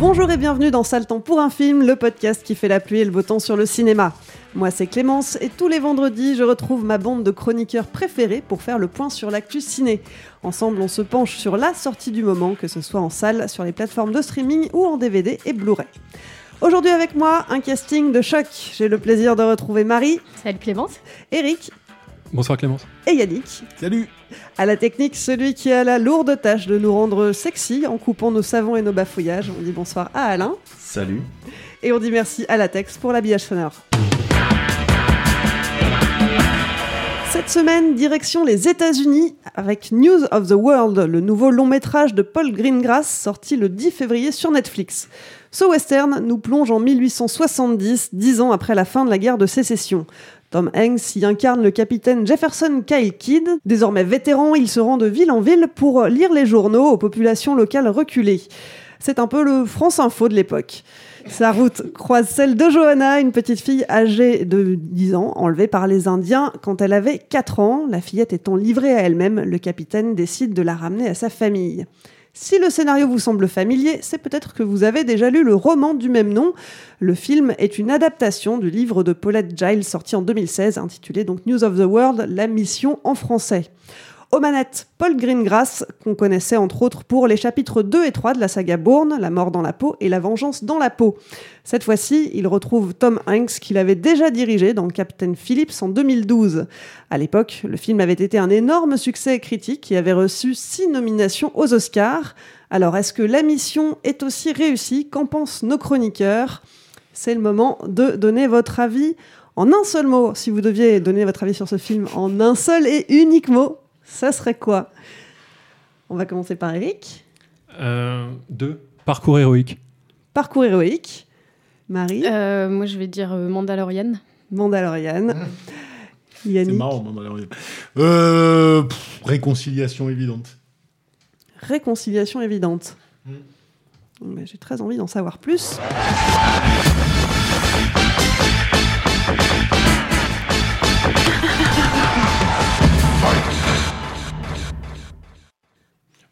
Bonjour et bienvenue dans Sale Temps pour un film, le podcast qui fait la pluie et le beau temps sur le cinéma. Moi c'est Clémence et tous les vendredis je retrouve ma bande de chroniqueurs préférés pour faire le point sur l'actu ciné. Ensemble on se penche sur la sortie du moment, que ce soit en salle, sur les plateformes de streaming ou en DVD et Blu-ray. Aujourd'hui avec moi, un casting de choc. J'ai le plaisir de retrouver Marie. Salut Clémence. Eric. Bonsoir Clémence. Et Yannick. Salut. À la technique, celui qui a la lourde tâche de nous rendre sexy en coupant nos savons et nos bafouillages. On dit bonsoir à Alain. Salut. Et on dit merci à Latex pour l'habillage sonore. Cette semaine, direction les États-Unis avec News of the World, le nouveau long métrage de Paul Greengrass sorti le 10 février sur Netflix. Ce western nous plonge en 1870, dix ans après la fin de la guerre de sécession. Tom Hanks y incarne le capitaine Jefferson Kyle Kidd. Désormais vétéran, il se rend de ville en ville pour lire les journaux aux populations locales reculées. C'est un peu le France Info de l'époque. Sa route croise celle de Johanna, une petite fille âgée de 10 ans, enlevée par les Indiens quand elle avait 4 ans. La fillette étant livrée à elle-même, le capitaine décide de la ramener à sa famille. Si le scénario vous semble familier, c'est peut-être que vous avez déjà lu le roman du même nom. Le film est une adaptation du livre de Paulette Giles sorti en 2016, intitulé donc News of the World, la mission en français. Aux manettes, Paul Greengrass, qu'on connaissait entre autres pour les chapitres 2 et 3 de la saga Bourne, La mort dans la peau et La vengeance dans la peau. Cette fois-ci, il retrouve Tom Hanks qu'il avait déjà dirigé dans Captain Phillips en 2012. À l'époque, le film avait été un énorme succès critique et avait reçu six nominations aux Oscars. Alors, est-ce que la mission est aussi réussie? Qu'en pensent nos chroniqueurs? C'est le moment de donner votre avis en un seul mot. Si vous deviez donner votre avis sur ce film en un seul et unique mot, ça serait quoi? On va commencer par Eric. Euh, deux. Parcours héroïque. Parcours héroïque. Marie. Euh, moi, je vais dire euh, Mandalorian. Mandalorian. C'est marrant, Mandalorian. Euh, pff, réconciliation évidente. Réconciliation évidente. Mais J'ai très envie d'en savoir plus.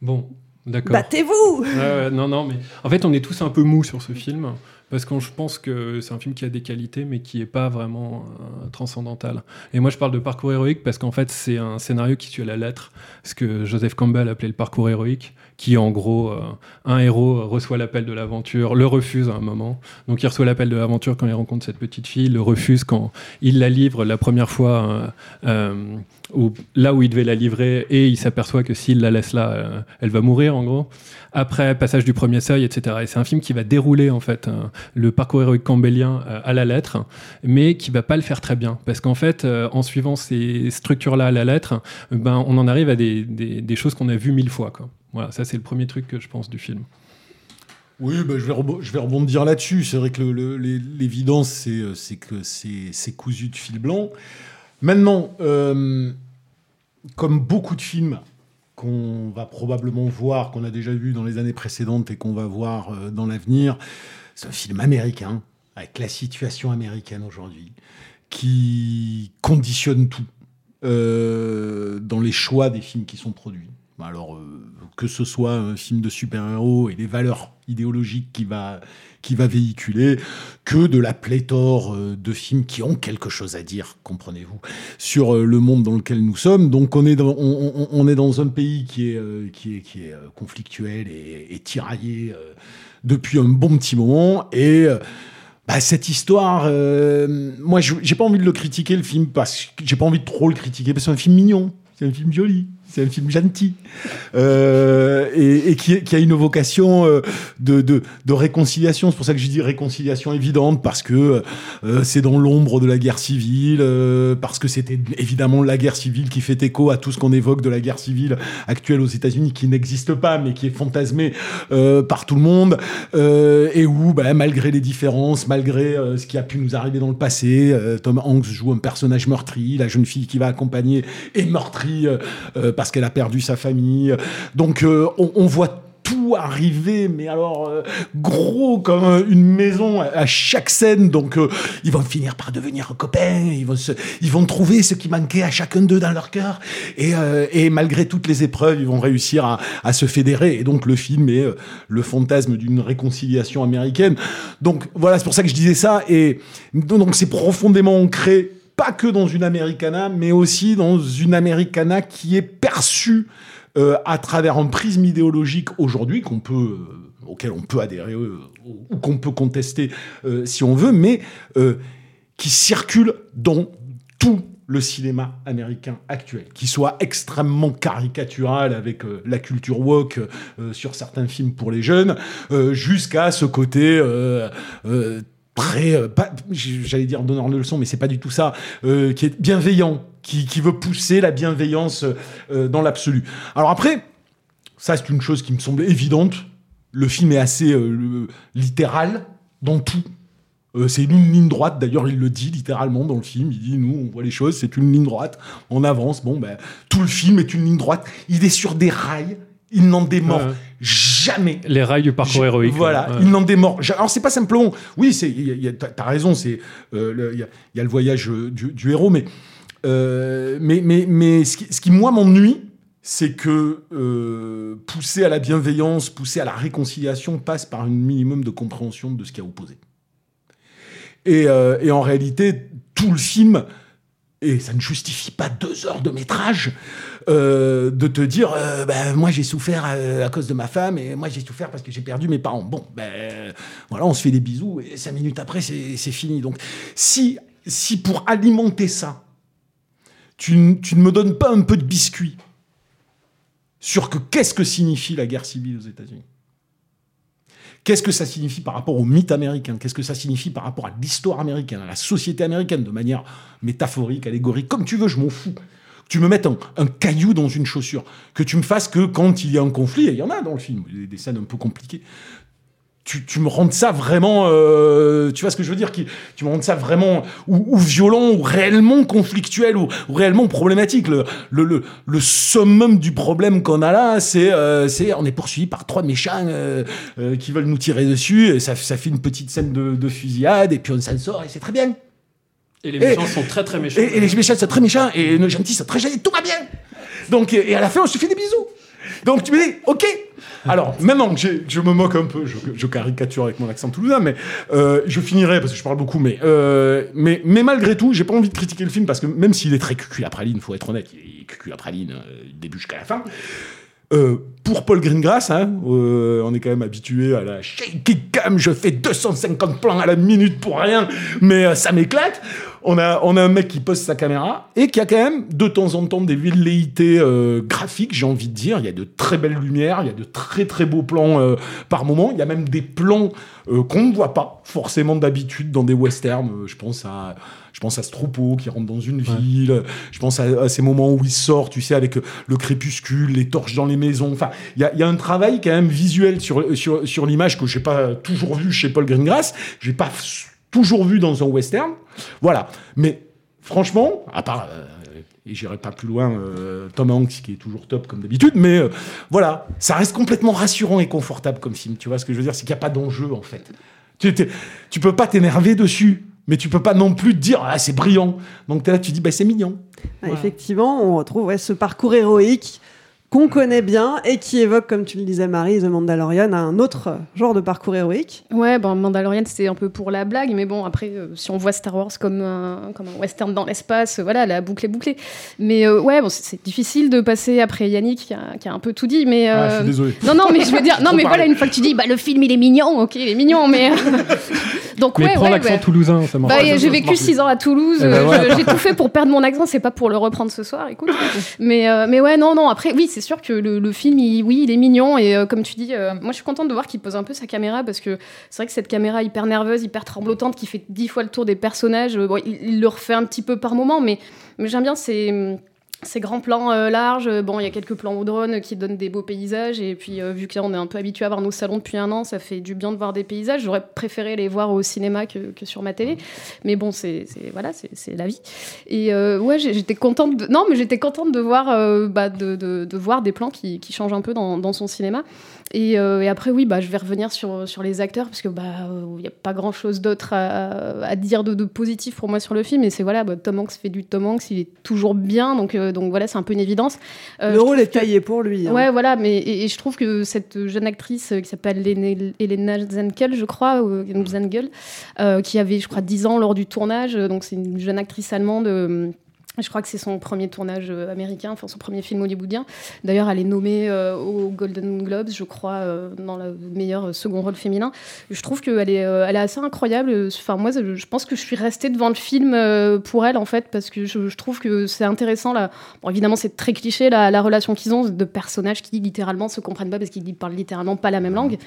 Bon, d'accord. Battez-vous non, non, mais en fait, on est tous un peu mous sur ce film parce que je pense que c'est un film qui a des qualités, mais qui est pas vraiment euh, transcendantal. Et moi, je parle de parcours héroïque parce qu'en fait, c'est un scénario qui suit à la lettre ce que Joseph Campbell appelait le parcours héroïque, qui en gros, euh, un héros reçoit l'appel de l'aventure, le refuse à un moment. Donc, il reçoit l'appel de l'aventure quand il rencontre cette petite fille, le refuse quand il la livre la première fois. euh, là où il devait la livrer et il s'aperçoit que s'il la laisse là, euh, elle va mourir en gros. Après, passage du premier seuil, etc. Et c'est un film qui va dérouler en fait euh, le parcours héroïque campbellien euh, à la lettre, mais qui va pas le faire très bien. Parce qu'en fait, euh, en suivant ces structures-là à la lettre, ben, on en arrive à des, des- choses qu'on a vues mille fois. Quoi. Voilà, ça c'est le premier truc que je pense du film. Oui, bah, je, vais je vais rebondir là-dessus. C'est vrai que l'évidence, c'est que c'est cousu de fil blanc. Maintenant, euh, comme beaucoup de films qu'on va probablement voir, qu'on a déjà vu dans les années précédentes et qu'on va voir euh, dans l'avenir, c'est un film américain, avec la situation américaine aujourd'hui, qui conditionne tout. euh, dans les choix des films qui sont produits. Alors, que ce soit un film de super-héros et les valeurs idéologiques qu'il va, qui va véhiculer, que de la pléthore euh, de films qui ont quelque chose à dire, comprenez-vous, sur euh, le monde dans lequel nous sommes. Donc, on est dans, on, est dans un pays qui est, euh, qui est, qui est conflictuel et, tiraillé depuis un bon petit moment. Et. bah, cette histoire, euh, moi, j'ai pas envie de le critiquer le film parce que j'ai pas envie de trop le critiquer parce que c'est un film mignon, c'est un film joli, c'est un film gentil euh, et, et qui, qui a une vocation euh, de, de, de réconciliation. C'est pour ça que je dis réconciliation évidente parce que euh, c'est dans l'ombre de la guerre civile, euh, parce que c'était évidemment la guerre civile qui fait écho à tout ce qu'on évoque de la guerre civile actuelle aux États-Unis, qui n'existe pas mais qui est fantasmée euh, par tout le monde euh, et où, bah, malgré les différences, malgré ce qui a pu nous arriver dans le passé, Tom Hanks joue un personnage meurtri, la jeune fille qui va accompagner est meurtrie parce qu'elle a perdu sa famille. Donc euh, on, voit tout arriver, mais alors euh, gros comme euh, une maison à, chaque scène. Donc ils vont finir par devenir copains, ils vont, ils vont trouver ce qui manquait à chacun d'eux dans leur cœur. Et, et malgré toutes les épreuves, ils vont réussir à, à se fédérer. Et donc le film est le fantasme d'une réconciliation américaine. Donc voilà, c'est pour ça que je disais ça. Et donc c'est profondément ancré pas que dans une Americana, mais aussi dans une Americana qui est perçue euh, à travers un prisme idéologique aujourd'hui qu'on peut, euh, auquel on peut adhérer euh, ou qu'on peut contester si on veut, mais qui circule dans tout le cinéma américain actuel, qui soit extrêmement caricatural avec la culture woke sur certains films pour les jeunes, jusqu'à ce côté très, euh, pas- j'allais dire donneur de leçons, mais c'est pas du tout ça, euh, qui est bienveillant, qui, qui veut pousser la bienveillance euh, dans l'absolu. Alors après, ça c'est une chose qui me semble évidente. Le film est assez euh, littéral dans tout. Euh, c'est une ligne droite, d'ailleurs il le dit littéralement dans le film, il dit nous on voit les choses, c'est une ligne droite, on avance, bon ben tout le film est une ligne droite, il est sur des rails, il n'en démord Ouais. jamais. Les rails du parcours héroïque. Voilà, ouais. il n'en démord. Alors c'est pas simplement, oui, c'est, t'as raison, c'est, euh, il y, a, il y a le voyage euh, du, du héros, mais, euh, mais, mais, mais ce qui, ce qui, moi m'ennuie, c'est que euh, pousser à la bienveillance, pousser à la réconciliation passe par un minimum de compréhension de ce qui a opposé. Et, et en réalité, tout le film, et ça ne justifie pas deux heures de métrage, euh, de te dire, ben, moi j'ai souffert euh, à cause de ma femme, et moi j'ai souffert parce que j'ai perdu mes parents. Bon, ben voilà, on se fait des bisous, et cinq minutes après, c'est fini. Donc, si, si pour alimenter ça, tu, tu ne me donnes pas un peu de biscuit sur que qu'est-ce que signifie la guerre civile aux États-Unis? Qu'est-ce que ça signifie par rapport au mythe américain? Qu'est-ce que ça signifie par rapport à l'histoire américaine, à la société américaine, de manière métaphorique, allégorique, comme tu veux, je m'en fous. Que tu me mettes un, caillou dans une chaussure, que tu me fasses que quand il y a un conflit, et il y en a dans le film, des scènes un peu compliquées, tu, tu me rendes ça vraiment, euh, tu vois ce que je veux dire, qui, tu me rendes ça vraiment ou, ou violent, ou réellement conflictuel, ou, ou réellement problématique. Le, le, le, le summum du problème qu'on a là, c'est, euh, c'est on est poursuivi par trois méchants euh, euh, qui veulent nous tirer dessus, et ça, ça fait une petite scène de, de fusillade, et puis on s'en sort, et c'est très bien. Et les méchants sont très très méchants. Et, et les méchants sont très méchants, et les gentils sont très gentils, tout va bien. Donc, et à la fin, on se fait des bisous. Donc tu me dis, ok. Alors maintenant je me moque un peu, je, caricature avec mon accent toulousain, mais euh, je finirai parce que je parle beaucoup. Mais, euh, mais, malgré tout, j'ai pas envie de critiquer le film parce que même s'il est très cucu à praline, faut être honnête, il est cucu à praline euh, début jusqu'à la fin. Pour Paul Greengrass, hein, on est quand même habitué à la shaky cam, je fais 250 plans à la minute pour rien, mais ça m'éclate. On a, on a un mec qui pose sa caméra et qui a quand même de temps en temps des velléités euh, graphiques, j'ai envie de dire. Il y a de très belles lumières, il y a de très très beaux plans euh, par moment. Il y a même des plans euh, qu'on ne voit pas forcément d'habitude dans des westerns. Euh, je pense à, je pense à ce troupeau qui rentre dans une ville. Je pense à, à ces moments où il sort, tu sais, avec euh, le crépuscule, les torches dans les maisons. Enfin, il y a, y a un travail quand même visuel sur, sur, sur l'image que j'ai pas toujours vu chez Paul Greengrass. J'ai pas toujours vu dans un western. Voilà. Mais franchement, à part. euh, et j'irai pas plus loin, euh, Tom Hanks qui est toujours top comme d'habitude, mais euh, voilà, ça reste complètement rassurant et confortable comme film. Tu vois ce que je veux dire, c'est qu'il n'y a pas d'enjeu en fait. Tu, tu peux pas t'énerver dessus. mais tu peux pas non plus te dire ah c'est brillant. Donc là, tu dis bah c'est mignon. Ah, Effectivement, on retrouve ouais, ce parcours héroïque qu'on connaît bien et qui évoque, comme tu le disais Marie, The Mandalorian, un autre genre de parcours héroïque. Ouais, bon, Mandalorian, c'était un peu pour la blague, mais bon, après, euh, si on voit Star Wars comme un, comme un western dans l'espace, euh, voilà, la boucle est bouclée. Mais euh, ouais, bon, c'est- c'est difficile de passer après Yannick, qui a, qui a un peu tout dit, mais... Ah, je suis désolé. Non, non, mais je veux dire, non, mais voilà, une fois que tu dis, bah, le film, il est mignon, ok, il est mignon, mais... Donc, Mais ouais, prends ouais, l'accent ouais. toulousain, ça marche. Bah, j'ai vécu marche 6 ans à Toulouse. Eh ben J'ai tout fait pour perdre mon accent. C'est pas pour le reprendre ce soir, écoute. mais, euh, mais ouais, non, non. Après, oui, c'est sûr que le, film, il- oui, il est mignon. Et euh, comme tu dis, euh, moi, je suis contente de voir qu'il pose un peu sa caméra parce que c'est vrai que cette caméra hyper nerveuse, hyper tremblotante, qui fait dix fois le tour des personnages, euh, il, le refait un petit peu par moment, mais, mais j'aime bien ces. Ces grands plans euh, larges, bon, il y a quelques plans au drone qui donnent des beaux paysages, et puis euh, vu que là on est un peu habitué à voir nos salons depuis un an, ça fait du bien de voir des paysages. J'aurais préféré les voir au cinéma que, que sur ma télé, mais bon, c'est voilà, c'est la vie. Et euh, ouais, j'étais contente. De... Non, mais j'étais contente de voir, euh, bah, de, de, de voir des plans qui, qui changent un peu dans, dans son cinéma. Et, euh, et après, oui, bah, je vais revenir sur, sur les acteurs parce que bah, il n'y a pas grand chose d'autre à, à dire de, de positif pour moi sur le film. Et c'est voilà, bah, Tom Hanks fait du Tom Hanks, il est toujours bien, donc euh, donc voilà, c'est un peu une évidence. Euh, le rôle est taillé pour lui. hein. Ouais, voilà, mais et, et je trouve que cette jeune actrice euh, qui s'appelle Elena Zenkel, je crois, ou euh, Zengel, euh, qui avait, je crois, 10 ans lors du tournage, euh, donc c'est une jeune actrice allemande. Je crois que c'est son premier tournage euh, américain, enfin son premier film hollywoodien. D'ailleurs, elle est nommée euh, aux Golden Globes, je crois, euh, dans le meilleur euh, second rôle féminin. Je trouve qu'elle est, elle est assez incroyable. Enfin, moi, je pense que je suis restée devant le film pour elle, en fait, parce que je, trouve que c'est intéressant. Là. Évidemment, c'est très cliché, la, la relation qu'ils ont de personnages qui littéralement se comprennent pas parce qu'ils parlent littéralement pas la même langue.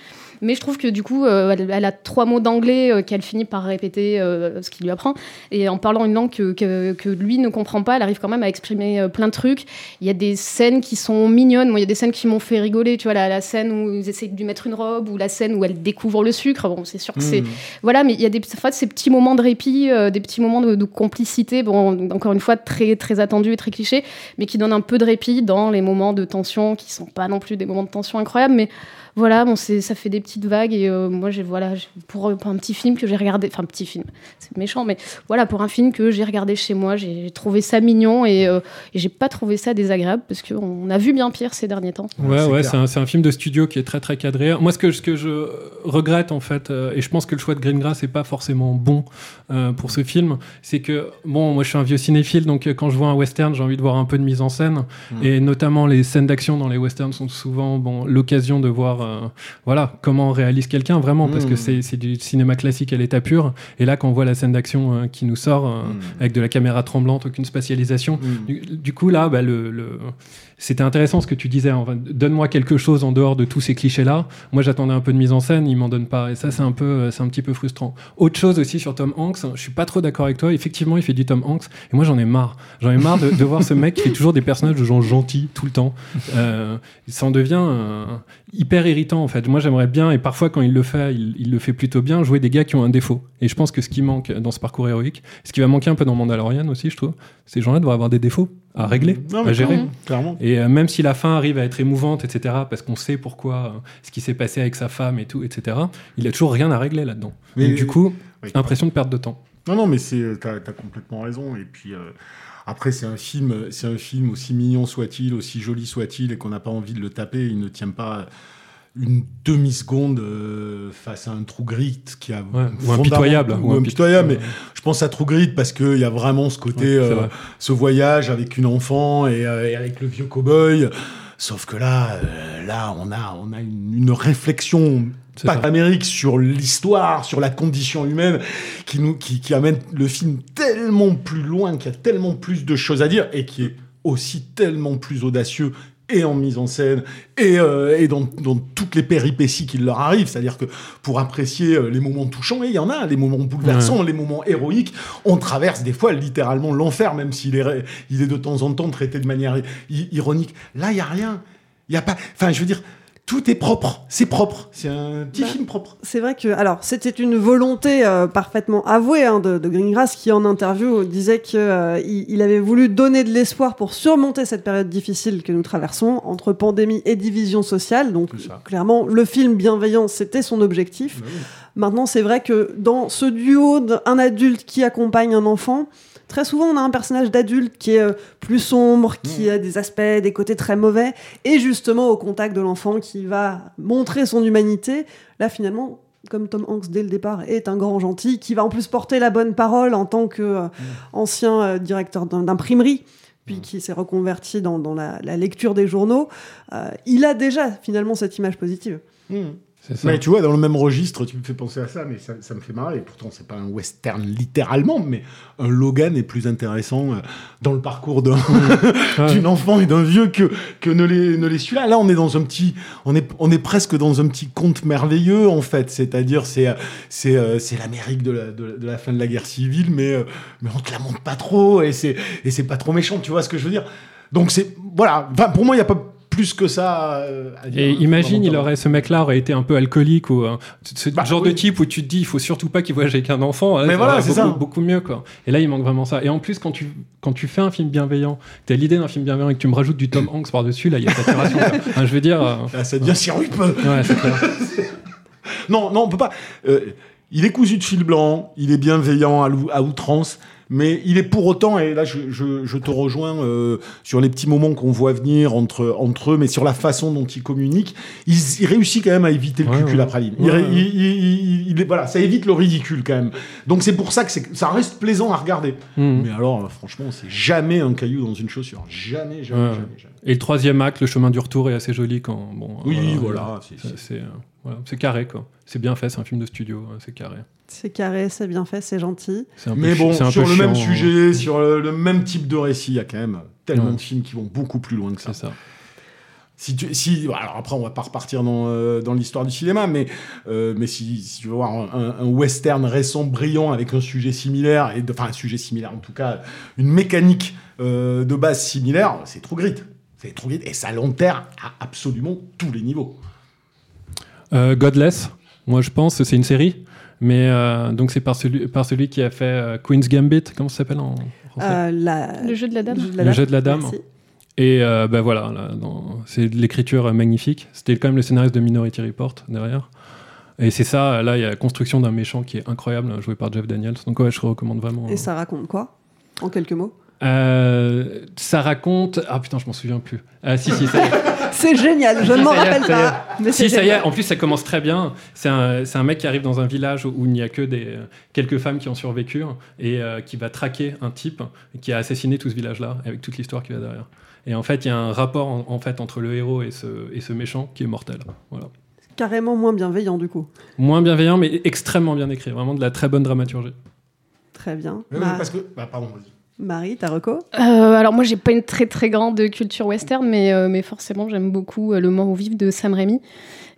Mais je trouve que du coup, elle, a trois mots d'anglais qu'elle finit par répéter ce qu'il lui apprend. Et en parlant une langue que, que, que lui ne comprend pas, elle arrive quand même à exprimer euh, plein de trucs. Il y a des scènes qui sont mignonnes. Moi, il y a des scènes qui m'ont fait rigoler. Tu vois, la, la scène où ils essayent de lui mettre une robe ou la scène où elle découvre le sucre. Bon, c'est sûr que c'est. Mmh. Voilà, mais il y a des, fait, ces petits moments de répit, euh, des petits moments de, de complicité. Bon, encore une fois, très, très attendus et très clichés, mais qui donnent un peu de répit dans les moments de tension qui sont pas non plus des moments de tension incroyables. Mais voilà, bon, c'est, ça fait des petites vagues et euh, moi, j'ai, voilà, pour, pour un petit film que j'ai regardé, enfin, petit film, c'est méchant, mais voilà, pour un film que j'ai regardé chez moi, j'ai, trouvé ça mignon et, euh, et j'ai pas trouvé ça désagréable parce qu'on a vu bien pire ces derniers temps. Ouais, c'est ouais, c'est un, c'est un film de studio qui est très très cadré. Moi, ce que, ce que je regrette en fait, euh, et je pense que le choix de Greengrass n'est pas forcément bon euh, pour ce film, c'est que, bon, moi je suis un vieux cinéphile, donc euh, quand je vois un western, j'ai envie de voir un peu de mise en scène, et notamment les scènes d'action dans les westerns sont souvent bon, l'occasion de voir euh, voilà, comment on réalise quelqu'un vraiment, parce que Mm. c'est du cinéma classique à l'état pur, et là, quand on voit la scène d'action euh, qui nous sort, euh, Mm. avec de la caméra tremblante, aucune spatialisation, du, du coup, là, bah, le, le- c'était intéressant ce que tu disais. Enfin, Donne-moi quelque chose en dehors de tous ces clichés-là. Moi, j'attendais un peu de mise en scène, il m'en donne pas. Et ça, c'est un peu, euh, c'est un petit peu frustrant. Autre chose aussi sur Tom Hanks, je suis pas trop d'accord avec toi. Effectivement, il fait du Tom Hanks. Et moi, j'en ai marre. J'en ai marre de, voir ce mec qui fait toujours des personnages de gens gentils tout le temps. Euh, ça en devient euh, hyper irritant, en fait. Moi, j'aimerais bien, et parfois, quand il le fait, il, il le fait plutôt bien, jouer des gars qui ont un défaut. Et je pense que ce qui manque dans ce parcours héroïque, ce qui va manquer un peu dans Mandalorian aussi, je trouve, ces gens-là devraient avoir des défauts à régler, Non, à gérer. clairement. Et euh, même si la fin arrive à être émouvante, etc., parce qu'on sait pourquoi, euh, ce qui s'est passé avec sa femme et tout, etc., il a toujours rien à régler là-dedans. Mais- Donc du coup, Oui. impression de perte de temps. Non, non, mais c'est, t'as, t'as complètement raison. Et puis, euh, après, c'est un film, c'est un film aussi mignon soit-il, aussi joli soit-il, et qu'on n'a pas envie de le taper. Il ne tient pas une demi-seconde euh, face à un trou gris qui a Ouais, ou un fondamentalement- pitoyable. ou un pitoyable, mais je pense à True Grit parce qu'il y a vraiment ce côté, Ouais, euh, ce voyage avec une enfant et, euh, et avec le vieux cow-boy. Sauf que là, là, on a, on a une, une réflexion pas amérique sur l'histoire, sur la condition humaine, qui nous, qui, qui amène le film tellement plus loin, qui a tellement plus de choses à dire et qui est aussi tellement plus audacieux et en mise en scène et, euh, et dans, dans toutes les péripéties qui leur arrivent. C'est-à-dire que pour apprécier euh, les moments touchants, et il y en a, les moments bouleversants, les moments héroïques, on traverse des fois littéralement l'enfer, même s'il est, il est de temps en temps traité de manière ironique. Là, il y a rien. Il y a pas. Enfin, je veux dire, tout est propre. C'est propre. C'est un petit Bah, film propre. C'est vrai que, alors, c'était une volonté euh, parfaitement avouée hein, de, de Greengrass qui, en interview, disait que euh, il, avait voulu donner de l'espoir pour surmonter cette période difficile que nous traversons entre pandémie et division sociale. Donc, clairement, le film bienveillant, c'était son objectif. Maintenant, c'est vrai que dans ce duo d'un adulte qui accompagne un enfant, très souvent on a un personnage d'adulte qui est euh, plus sombre, qui a des aspects, des côtés très mauvais, et justement au contact de l'enfant qui va montrer son humanité. Là, finalement, comme Tom Hanks dès le départ est un grand gentil, qui va en plus porter la bonne parole en tant qu'ancien euh, directeur d'un- d'imprimerie, puis qui s'est reconverti dans, dans la, la lecture des journaux, euh, il a déjà finalement cette image positive. Ça. Mais tu vois, dans le même registre, tu me fais penser à ça, mais ça, ça me fait marrer. Et pourtant, c'est pas un western littéralement, mais un Logan est plus intéressant euh, dans le parcours d'un- d'une enfant et d'un vieux que, que ne l'est ne l'est celui-là. Là, on est dans un petit, on est, on est presque dans un petit conte merveilleux en fait. C'est-à-dire, c'est, euh, c'est, euh, c'est l'Amérique de la, de, la- de la fin de la guerre civile, mais, mais on te la montre pas trop et c'est, et c'est pas trop méchant. Tu vois ce que je veux dire? Donc c'est, voilà. Enfin, pour moi, il y a pas plus que ça euh, à dire. Et imagine, il aurait, ce mec-là aurait été un peu alcoolique ou euh, ce Bah, genre oui. de type où tu te dis, il faut surtout pas qu'il voyage avec un enfant. hein, Mais voilà, c'est beaucoup, ça. beaucoup mieux, quoi. Et là, il manque vraiment ça. Et en plus, quand tu, quand tu fais un film bienveillant, t'as l'idée d'un film bienveillant et que tu me rajoutes du Tom Hanks par-dessus, là, il y a saturation. Enfin, je veux dire. euh, Là, ça devient sirupeux. Ouais, c'est clair. Non, non, on peut pas. euh, il est cousu de fil blanc, il est bienveillant à outrance, mais il est pour autant, et là je, je- je te rejoins euh, sur les petits moments qu'on voit venir entre, entre eux, mais sur la façon dont ils communiquent, il, il réussit quand même à éviter le Ouais, cucul ouais. à praline. Il Ouais, il- voilà, ça évite le ridicule quand même. Donc c'est pour ça que ça reste plaisant à regarder. Mhm. Mais alors, euh, franchement, c'est jamais un caillou dans une chaussure. Jamais, jamais, jamais, jamais. Et le troisième acte, le chemin du retour est assez joli quand. Bon, Oui, euh, voilà, c'est- euh, voilà, carré, quoi. C'est bien fait, c'est un film de studio, euh, c'est carré. C'est carré, c'est bien fait, c'est gentil. C'est un peu Mais bon, sur le même chiant, hein. sujet, sur le, le même type de récit, il y a quand même tellement Ouais. de films qui vont beaucoup plus loin que ça. C'est ça. Si tu, si, alors après, on va pas repartir dans, euh, dans l'histoire du cinéma, mais, euh, mais si, si tu veux voir un, un western récent, brillant, avec un sujet similaire, et de- enfin un sujet similaire, en tout cas, une mécanique euh, de base similaire, c'est True Grit. C'est True Grit, et ça l'enterre à absolument tous les niveaux. Euh, Godless, moi je pense, c'est une série. Mais euh, donc c'est par celui, par celui qui a fait euh, Queen's Gambit, comment ça s'appelle en français? Euh, la- Le jeu de la dame. Le jeu de la dame. Et euh, ben voilà, c'est de l'écriture magnifique. C'était quand même le scénariste de Minority Report derrière. Et c'est ça, là il y a la construction d'un méchant qui est incroyable, joué par Jeff Daniels. Donc ouais, je recommande vraiment. Et ça raconte quoi? En quelques mots? Euh, ça raconte. Ah putain, je m'en souviens plus. Ah si, si, ça y est. C'est génial, je ne m'en rappelle pas. Mais Si, ça y est, en plus ça commence très bien. C'est un, c'est un mec qui arrive dans un village où il n'y a que des, quelques femmes qui ont survécu et euh, qui va traquer un type qui a assassiné tout ce village-là, avec toute l'histoire qui va derrière. Et en fait, il y a un rapport en, en fait, entre le héros et ce, et ce méchant qui est mortel. Voilà. Carrément moins bienveillant du coup. Moins bienveillant, mais extrêmement bien écrit. Vraiment de la très bonne dramaturgie. Très bien. Parce que, bah, pardon, vas-y. Marie, ta reco Euh, alors moi j'ai pas une très très grande culture western mais, euh, mais forcément j'aime beaucoup euh, Le Mort au vif de Sam Raimi.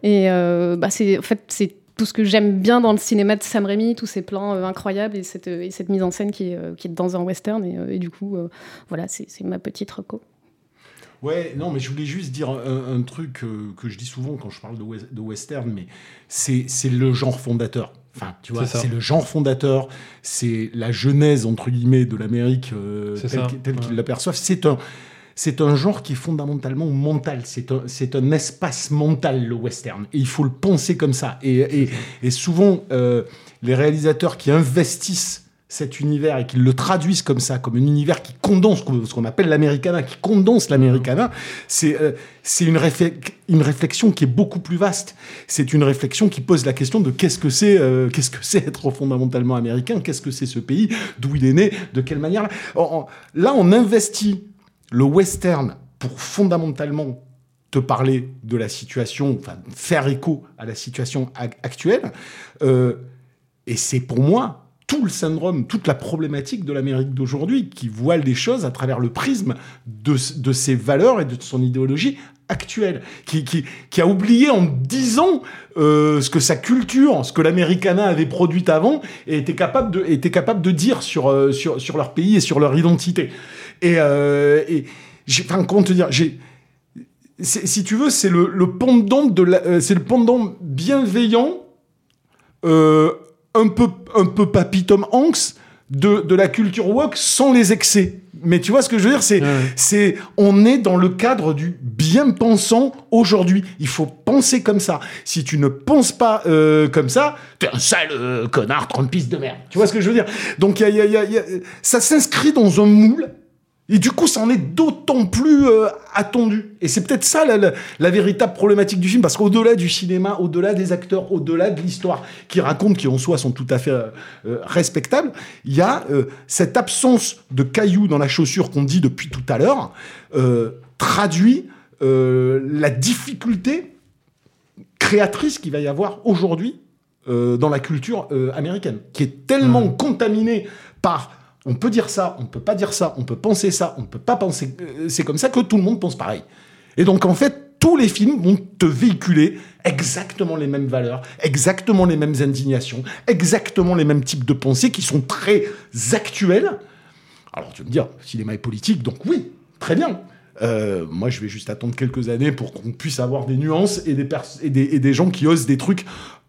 Et euh, bah, c'est en fait c'est tout ce que j'aime bien dans le cinéma de Sam Raimi tous ces plans euh, incroyables et cette, et cette mise en scène qui est, euh, qui est dans un western. Et, euh, et du coup euh, voilà c'est ma petite reco. Ouais, non, mais je voulais juste dire un, un truc euh, que je dis souvent quand je parle de, de western, mais c'est c'est le genre fondateur. Enfin, tu vois, C'est le genre fondateur, c'est la genèse, entre guillemets, de l'Amérique euh, telle telle qu'ils l'aperçoivent. C'est un, c'est un genre qui est fondamentalement mental. C'est un, c'est un espace mental, le western. Et il faut le penser comme ça. Et, et, et souvent, euh, les réalisateurs qui investissent cet univers et qui le traduisent comme ça, comme un univers qui condense ce qu'on appelle l'Americana, qui condense l'Americana, c'est euh, une, réfle- une réflexion qui est beaucoup plus vaste. C'est une réflexion qui pose la question de qu'est-ce que c'est euh, qu'est-ce que c'est être fondamentalement américain, qu'est-ce que c'est ce pays, d'où il est né, de quelle manière. Là, on investit le western pour fondamentalement te parler de la situation, faire écho à la situation ac- actuelle. Euh, et c'est pour moi tout le syndrome, toute la problématique de l'Amérique d'aujourd'hui qui voile les choses à travers le prisme de, de ses valeurs et de son idéologie actuelle, qui, qui, qui a oublié en dix ans euh, ce que sa culture, ce que l'Americana avait produit avant et était capable de, était capable de dire sur, euh, sur, sur leur pays et sur leur identité. Et, euh, et j'ai- enfin, comment te dire, j'ai, si tu veux, c'est le, le pendant de euh, c'est le pendant bienveillant, un peu, un peu papy Tom Hanks de, de la culture woke sans les excès. Mais tu vois ce que je veux dire C'est, c'est, on est dans le cadre du bien pensant aujourd'hui. Il faut penser comme ça. Si tu ne penses pas euh, comme ça, t'es un sale euh, connard trumpiste de merde. Tu vois ce que je veux dire? Donc y a- y a- y a- ça s'inscrit dans un moule. Et du coup, ça en est d'autant plus euh, attendu. Et c'est peut-être ça la, la- la véritable problématique du film, parce qu'au-delà du cinéma, au-delà des acteurs, au-delà de l'histoire qui raconte, qui en soi sont tout à fait euh, euh, respectables, il y a euh, cette absence de cailloux dans la chaussure qu'on dit depuis tout à l'heure, traduit la difficulté créatrice qu'il va y avoir aujourd'hui dans la culture américaine, qui est tellement contaminée par on peut dire ça, on peut pas dire ça, on peut penser ça, on peut pas penser. euh, C'est comme ça que tout le monde pense pareil. Et donc en fait, tous les films vont te véhiculer exactement les mêmes valeurs, exactement les mêmes indignations, exactement les mêmes types de pensées qui sont très actuels. Alors tu vas me dire, cinéma est politique, donc oui, très bien. Euh, moi, je vais juste attendre quelques années pour qu'on puisse avoir des nuances et des gens qui osent des trucs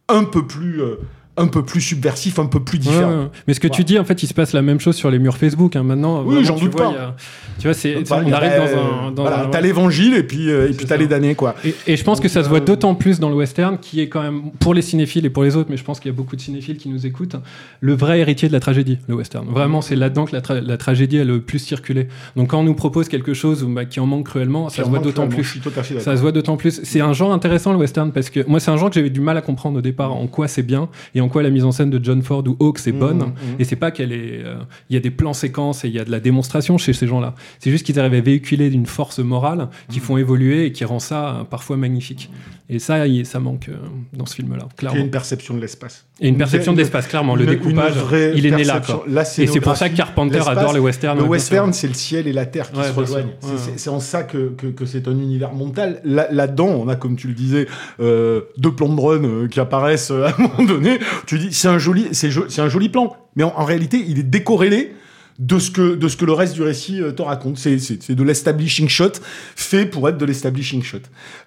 un peu plus, euh, un peu plus subversifs, un peu plus. Ouais, ouais. Mais ce que tu dis, en fait, il se passe la même chose sur les murs Facebook. hein. Maintenant, Oui, j'en doute vois, pas. a- Tu vois, c'est, Bah, on arrive dans un. Dans voilà, t'as l'évangile et puis, euh, et puis t'as les damnés, quoi. Et, et je pense que ça se voit euh, d'autant plus dans le western, qui est quand même, pour les cinéphiles et pour les autres, mais je pense qu'il y a beaucoup de cinéphiles qui nous écoutent, le vrai héritier de la tragédie, le western. Vraiment, c'est là-dedans que la, tra- la tragédie a le plus circulé. Donc quand on nous propose quelque chose bah, qui en manque cruellement, ça en se voit manque d'autant cruellement, plus. Ça se voit d'autant plus. C'est un genre intéressant le western parce que moi c'est un genre que j'avais du mal à comprendre au départ en quoi c'est bien et en quoi la mise en scène de John Ford ou Hawks est bonne. mmh. Et c'est pas qu'elle est, euh, il y a des plans séquences et il y a de la démonstration chez ces gens-là. C'est juste qu'ils arrivent à véhiculer une force morale qui Mmh. font évoluer et qui rend ça euh, parfois magnifique. Et ça, ça manque euh, dans ce film-là, clairement. une perception de l'espace. Et une perception Une- de l'espace, clairement. Le découpage, il est né là. perception. quoi. La et c'est pour ça que Carpenter adore les westerns. Le western, c'est le ciel et la terre qui Ouais, se rejoignent. Ouais, C'est- en ça que, que, que c'est un univers. Là- Là-dedans, on a, comme tu le disais, euh, deux plans de drone euh, qui apparaissent à un moment donné. Tu dis, c'est un joli, c'est un joli plan, mais en, en réalité, il est décorrélé de ce que de ce que le reste du récit euh, te raconte. C'est c'est c'est de l'establishing shot fait pour être de l'establishing shot.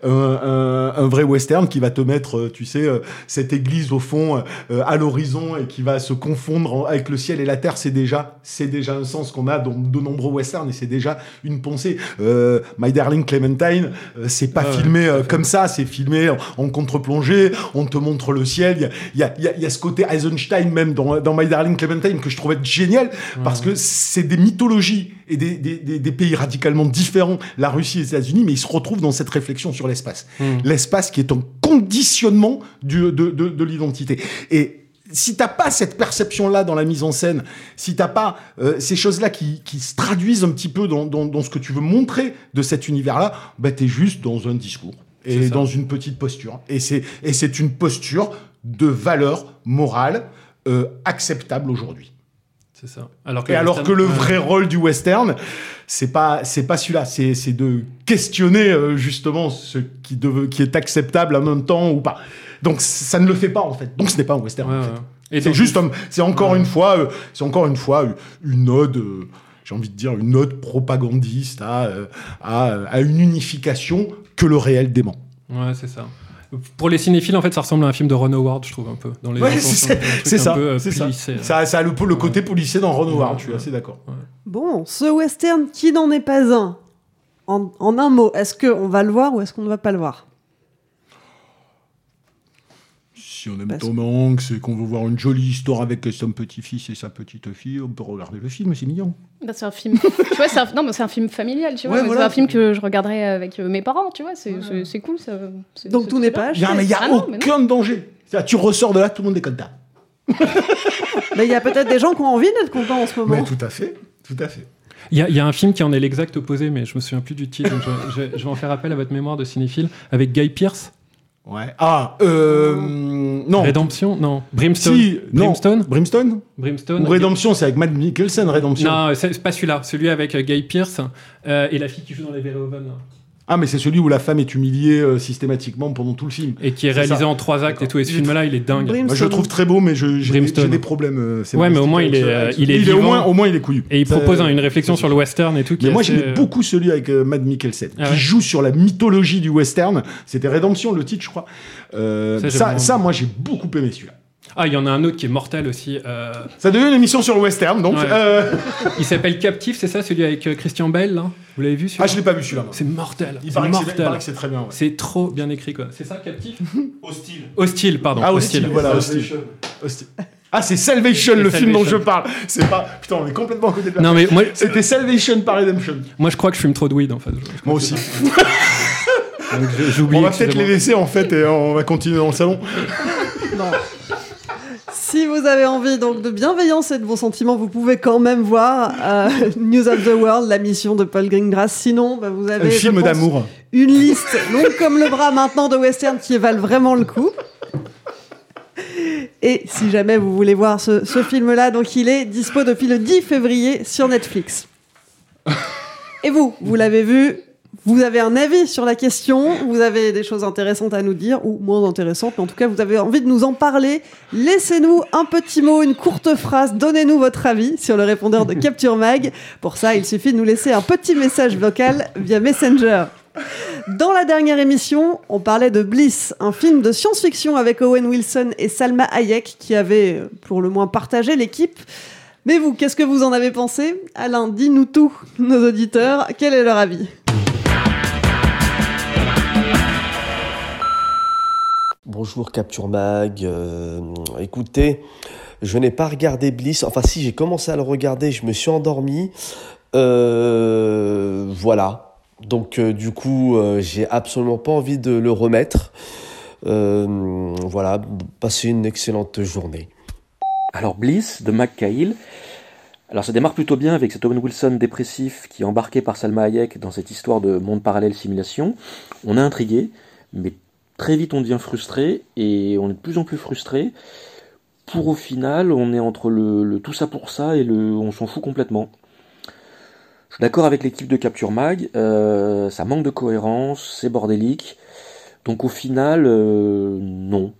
Un, un, un vrai western qui va te mettre, euh, tu sais, euh, cette église au fond, euh, à l'horizon et qui va se confondre en- avec le ciel et la terre. C'est déjà c'est déjà un sens qu'on a dans de nombreux westerns et c'est déjà une pensée. Euh, My Darling Clementine, euh, c'est pas Ah filmé euh, comme ça, c'est filmé en, en contre-plongée. On te montre le ciel. Il y a, il y, a, il y a ce côté Eisenstein même dans, dans My Darling Clementine que je trouvais génial parce que c'est des mythologies et des, des, des, des pays radicalement différents, la Russie et les États-Unis, mais ils se retrouvent dans cette réflexion sur l'espace. Mm. L'espace qui est un conditionnement du, de, de, de l'identité. Et si t'as pas cette perception-là dans la mise en scène, si t'as pas euh, ces choses-là qui, qui se traduisent un petit peu dans, dans, dans ce que tu veux montrer de cet univers-là, bah t'es juste dans un discours et dans une petite posture. Et c'est et c'est une posture de valeur morale euh, acceptable aujourd'hui. C'est ça. Alors Et alors western- que le vrai rôle du western, c'est pas c'est pas celui-là, c'est c'est de questionner euh, justement ce qui deve- qui est acceptable en même temps ou pas. Donc ça ne le fait pas en fait. Donc ce n'est pas un western. Ouais, en fait. ouais. Et C'est juste, un- c'est encore une fois, euh, c'est encore une fois une ode, euh, j'ai envie de dire une ode propagandiste à, euh, à, à une unification que le réel dément. Ouais, c'est ça. Pour les cinéphiles, en fait, ça ressemble à un film de Ron Howard, je trouve, un peu. Dans les Ouais, c'est ça, peu, euh, c'est ça. plissé, là. Ça, ça a le, le côté policier dans Ron Howard, Ouais, je suis assez d'accord. Bon, ce western qui n'en est pas un, en, en un mot, est-ce qu'on va le voir ou est-ce qu'on ne va pas le voir? Si on aime Parce- Tom Hanks et qu'on veut voir une jolie histoire avec son petit-fils et sa petite-fille, on peut regarder le film, c'est mignon. Bah, c'est un film. tu vois, c'est un... non, mais c'est un film familial, tu vois. Ouais, mais voilà. C'est un film que je regarderai avec euh, mes parents, tu vois. C'est c'est- c'est cool. Ça, c'est- Donc c'est tout n'est pas Il n'y a Ah non, mais non. aucun danger. C'est-à-dire, Tu ressors de là, tout le monde est content. Mais il y a peut-être des gens qui ont envie d'être contents en ce moment. Mais tout à fait, tout à fait. Il y, a- il y a un film qui en est l'exact opposé, mais je me souviens plus du titre, donc je, je- je vais en faire appel à votre mémoire de cinéphile, avec Guy Pearce. Ouais. Ah, euh, non. Rédemption Non. Brimstone. Si, non. Brimstone Brimstone Brimstone. Ou Rédemption, c'est avec Matt Mikkelsen, Rédemption. Non, c'est pas celui-là. Celui avec euh, Guy Pearce euh, et la fille qui joue dans les Verhoeven. Ah, mais c'est celui où la femme est humiliée euh, systématiquement pendant tout le film. Et qui est réalisé ça. en trois actes et tout. Et ce Il est film-là, il est dingue. Moi, je le trouve très beau, mais je- j'ai des problèmes. euh, Ouais, mais au moins, il est, euh, avec ce- il est au moins, au moins, il est couillu. Et il propose hein, euh, une réflexion sur le western et tout. qui Mais est moi, assez, j'aimais euh, beaucoup celui avec euh, Matt Mikkelsen, Ah qui ouais joue sur la mythologie du western. C'était Rédemption, le titre, je crois. Euh, Ça, ça, ça, moi, j'ai beaucoup aimé celui-là. Ah, il y en a un autre qui est mortel aussi. euh, Ça devient une émission sur le western, donc. Ouais. euh, il s'appelle Captif, c'est ça, celui avec euh, Christian Bale, là? Vous l'avez vu celui-là? Ah, je l'ai pas vu celui-là. C'est mortel. Il paraît que c'est- il mortel. paraît que c'est très bien. ouais. C'est trop bien écrit, quoi. C'est ça, Captif? Hostile. Hostile, pardon. Ah, hostile, voilà, hostile. Hostile. Ah, c'est Salvation, le film dont je parle. C'est pas. Putain, on est complètement à côté de la Non, mais moi, C'était Salvation par Redemption. moi, je crois que je fume trop de weed, en fait. Je- Moi aussi. donc. On va peut-être les laisser en fait et on va continuer dans le salon. Si vous avez envie donc de bienveillance et de bons sentiments, vous pouvez quand même voir euh, News of the World, la mission de Paul Greengrass. Sinon, bah, vous avez Un film d'amour. une liste longue comme le bras maintenant de western qui valent vraiment le coup. Et si jamais vous voulez voir ce, ce film-là, donc il est dispo depuis le 10 février sur Netflix. Et vous, vous l'avez vu vous avez un avis sur la question, vous avez des choses intéressantes à nous dire, ou moins intéressantes, mais en tout cas, vous avez envie de nous en parler. Laissez-nous un petit mot, une courte phrase, donnez-nous votre avis sur le répondeur de Capture Mag. Pour ça, il suffit de nous laisser un petit message vocal via Messenger. Dans la dernière émission, on parlait de Bliss, un film de science-fiction avec Owen Wilson et Salma Hayek qui avait pour le moins partagé l'équipe. Mais vous, qu'est-ce que vous en avez pensé? Alain, dis-nous tout, nos auditeurs, quel est leur avis? Bonjour Capture Mag. Euh, écoutez, je n'ai pas regardé Bliss. Enfin, si j'ai commencé à le regarder, je me suis endormi. Euh, voilà. Donc, euh, du coup, j'ai absolument pas envie de le remettre. Voilà. Passez une excellente journée. Alors Bliss de McCahill. Alors ça démarre plutôt bien avec cet Owen Wilson dépressif qui est embarqué par Salma Hayek dans cette histoire de monde parallèle simulation. On est intrigué, mais très vite on devient frustré et on est de plus en plus frustré. Pour au final, on est entre le, tout ça pour ça et le on s'en fout complètement. Je suis d'accord avec l'équipe de Capture Mag, euh, ça manque de cohérence, c'est bordélique. Donc au final, euh, non.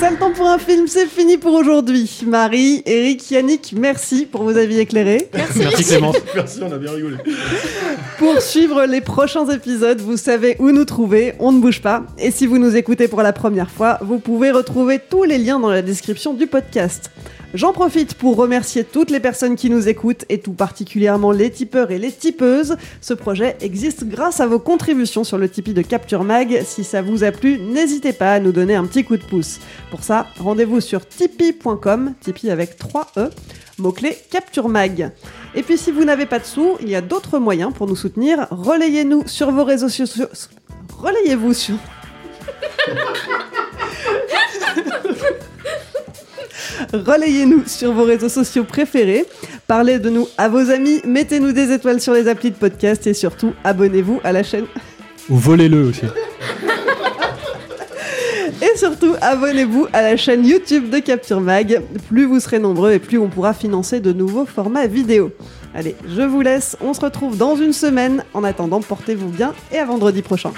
C'est le temps pour un film, c'est fini pour aujourd'hui. Marie, Eric, Yannick, merci pour vos avis éclairés. Merci Clément. Merci, on a bien rigolé. Pour suivre les prochains épisodes, vous savez où nous trouver, on ne bouge pas. Et si vous nous écoutez pour la première fois, vous pouvez retrouver tous les liens dans la description du podcast. J'en profite pour remercier toutes les personnes qui nous écoutent et tout particulièrement les tipeurs et les tipeuses. Ce projet existe grâce à vos contributions sur le Tipeee de Capture Mag. Si ça vous a plu, n'hésitez pas à nous donner un petit coup de pouce. Pour ça, rendez-vous sur tipeee.com, Tipeee avec 3 E, mot-clé Capture Mag. Et puis si vous n'avez pas de sous, il y a d'autres moyens pour nous soutenir. Relayez-nous sur vos réseaux sociaux. Relayez-vous sur. Relayez-nous sur vos réseaux sociaux préférés. Parlez de nous à vos amis. Mettez-nous des étoiles sur les applis de podcast et surtout abonnez-vous à la chaîne. Ou volez-le aussi. Et surtout, abonnez-vous à la chaîne YouTube de Capture Mag. Plus vous serez nombreux et plus on pourra financer de nouveaux formats vidéo. Allez, je vous laisse. On se retrouve dans une semaine. En attendant, portez-vous bien et à vendredi prochain.